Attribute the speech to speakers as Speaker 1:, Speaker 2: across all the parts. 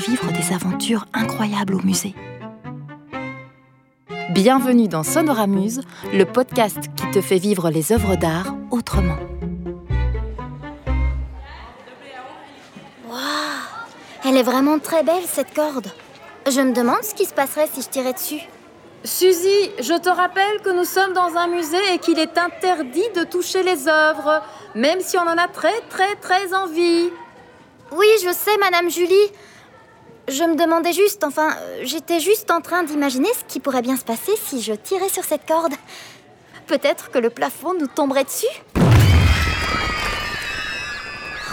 Speaker 1: fait vivre des aventures incroyables au musée.
Speaker 2: Bienvenue dans Sonoramuse, le podcast qui te fait vivre les œuvres d'art autrement.
Speaker 3: Waouh Elle est vraiment très belle cette corde. Je me demande ce qui se passerait si je tirais dessus.
Speaker 2: Suzy, je te rappelle que nous sommes dans un musée et qu'il est interdit de toucher les œuvres, même si on en a très très très envie.
Speaker 3: Oui, je sais, Madame Julie. Je me demandais juste, enfin, euh, j'étais juste en train d'imaginer ce qui pourrait bien se passer si je tirais sur cette corde. Peut-être que le plafond nous tomberait dessus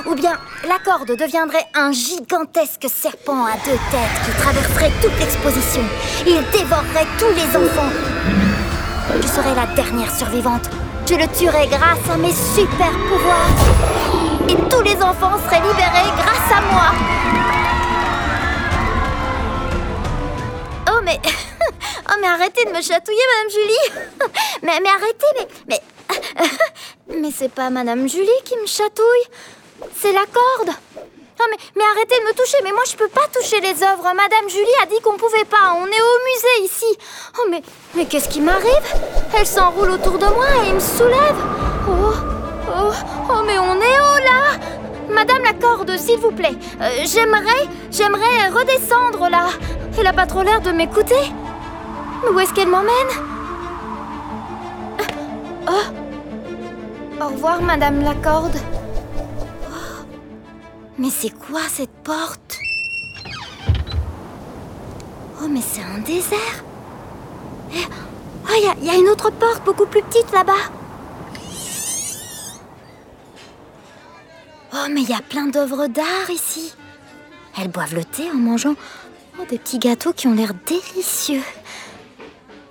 Speaker 3: Ou bien la corde deviendrait un gigantesque serpent à deux têtes qui traverserait toute l'exposition. Il dévorerait tous les enfants. Je serais la dernière survivante. Je le tuerais grâce à mes super pouvoirs. Et tous les enfants seraient libérés arrêtez de me chatouiller, Madame Julie Mais, mais arrêtez, mais... Mais, mais c'est pas Madame Julie qui me chatouille, c'est la corde Oh mais, mais arrêtez de me toucher, mais moi je peux pas toucher les œuvres. Madame Julie a dit qu'on pouvait pas, on est au musée ici. Oh mais, mais qu'est-ce qui m'arrive? Elle s'enroule autour de moi et me soulève. Oh, oh, oh mais on est haut là Madame la corde, s'il vous plaît, euh, j'aimerais, j'aimerais redescendre là. Elle a pas trop l'air de m'écouter. Où est-ce qu'elle m'emmène Oh Au revoir, Madame la corde. Oh. Mais c'est quoi cette porte Oh, mais c'est un désert. Eh, Oh, il y a- il y, a une autre porte beaucoup plus petite là-bas. Oh, mais il y a plein d'œuvres d'art ici. Elles boivent le thé en mangeant oh, des petits gâteaux qui ont l'air délicieux.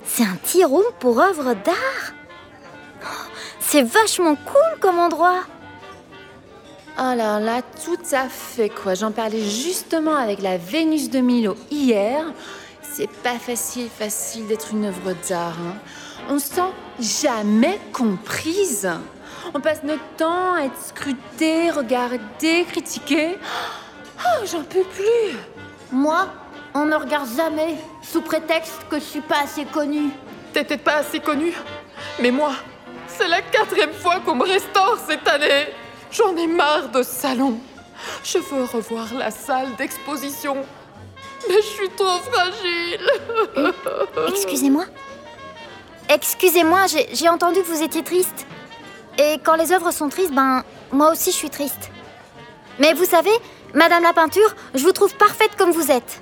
Speaker 3: C'est un tea room pour œuvres d'art. Oh, C'est vachement cool comme endroit.
Speaker 2: Alors là, tout à fait quoi. J'en parlais justement avec la Vénus de Milo hier. C'est pas facile, facile d'être une œuvre d'art. hein. On se sent jamais comprise. On passe notre temps à être scruté, regardé, critiqué. Oh, j'en peux plus.
Speaker 4: Moi, on me regarde jamais, sous prétexte que je suis pas assez connue.
Speaker 5: T'es peut-être pas assez connu, mais moi, c'est la quatrième fois qu'on me restaure cette année. J'en ai marre de ce salon. Je veux revoir la salle d'exposition. Mais je suis trop fragile.
Speaker 3: Excusez-moi. Excusez-moi, j'ai j'ai entendu que vous étiez triste. Et quand les œuvres sont tristes, ben, moi aussi je suis triste. Mais vous savez, Madame la peinture, je vous trouve parfaite comme vous êtes.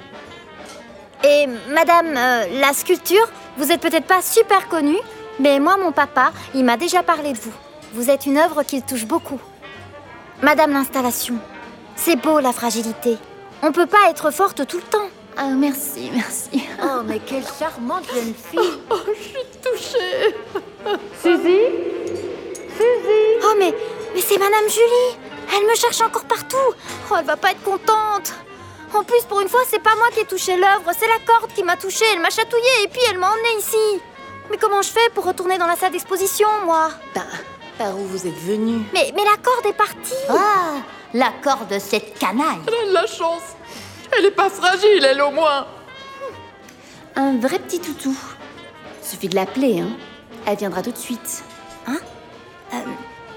Speaker 3: Et Madame euh, la sculpture, vous êtes peut-être pas super connue, mais moi, mon papa, il m'a déjà parlé de vous. Vous êtes une œuvre qu'il touche beaucoup. Madame l'installation, c'est beau la fragilité. On peut pas être forte tout le temps.
Speaker 2: Ah, merci, merci.
Speaker 4: Oh, mais quelle charmante jeune fille.
Speaker 5: Oh, je suis touchée.
Speaker 3: Oh mais, mais c'est Madame Julie Elle me cherche encore partout Oh, elle va pas être contente En plus, pour une fois, c'est pas moi qui ai touché l'œuvre, c'est la corde qui m'a touchée, elle m'a chatouillée et puis elle m'a emmenée ici Mais comment je fais pour retourner dans la salle d'exposition, moi
Speaker 2: Bah, par où vous êtes venu
Speaker 3: mais, mais la corde est partie
Speaker 4: Ah, la corde de cette canaille.
Speaker 5: Elle a de la chance. Elle est pas fragile, elle au moins.
Speaker 2: Un vrai petit toutou. Suffit de l'appeler, hein. Elle viendra tout de suite.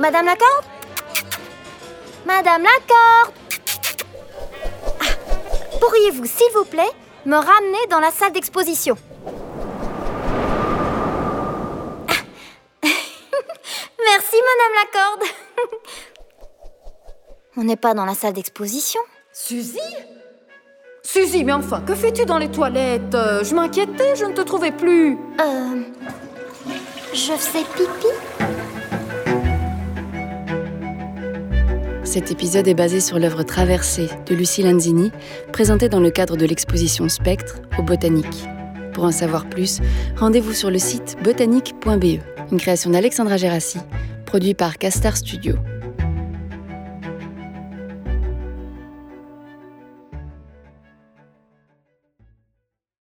Speaker 3: Madame la corde Madame la corde Pourriez-vous, s'il vous plaît, me ramener dans la salle d'exposition Ah. Merci, Madame la corde On n'est pas dans la salle d'exposition.
Speaker 2: Suzy? Suzy, mais enfin, que fais-tu dans les toilettes? Euh, Je m'inquiétais, je ne te trouvais plus.
Speaker 3: Euh... Je fais pipi
Speaker 6: Cet épisode est basé sur l'œuvre Traversée de Lucie Lanzini, présentée dans le cadre de l'exposition Spectre au Botanique. Pour en savoir plus, rendez-vous sur le site botanique.be, une création d'Alexandra Gérassi, produit par Castar Studio.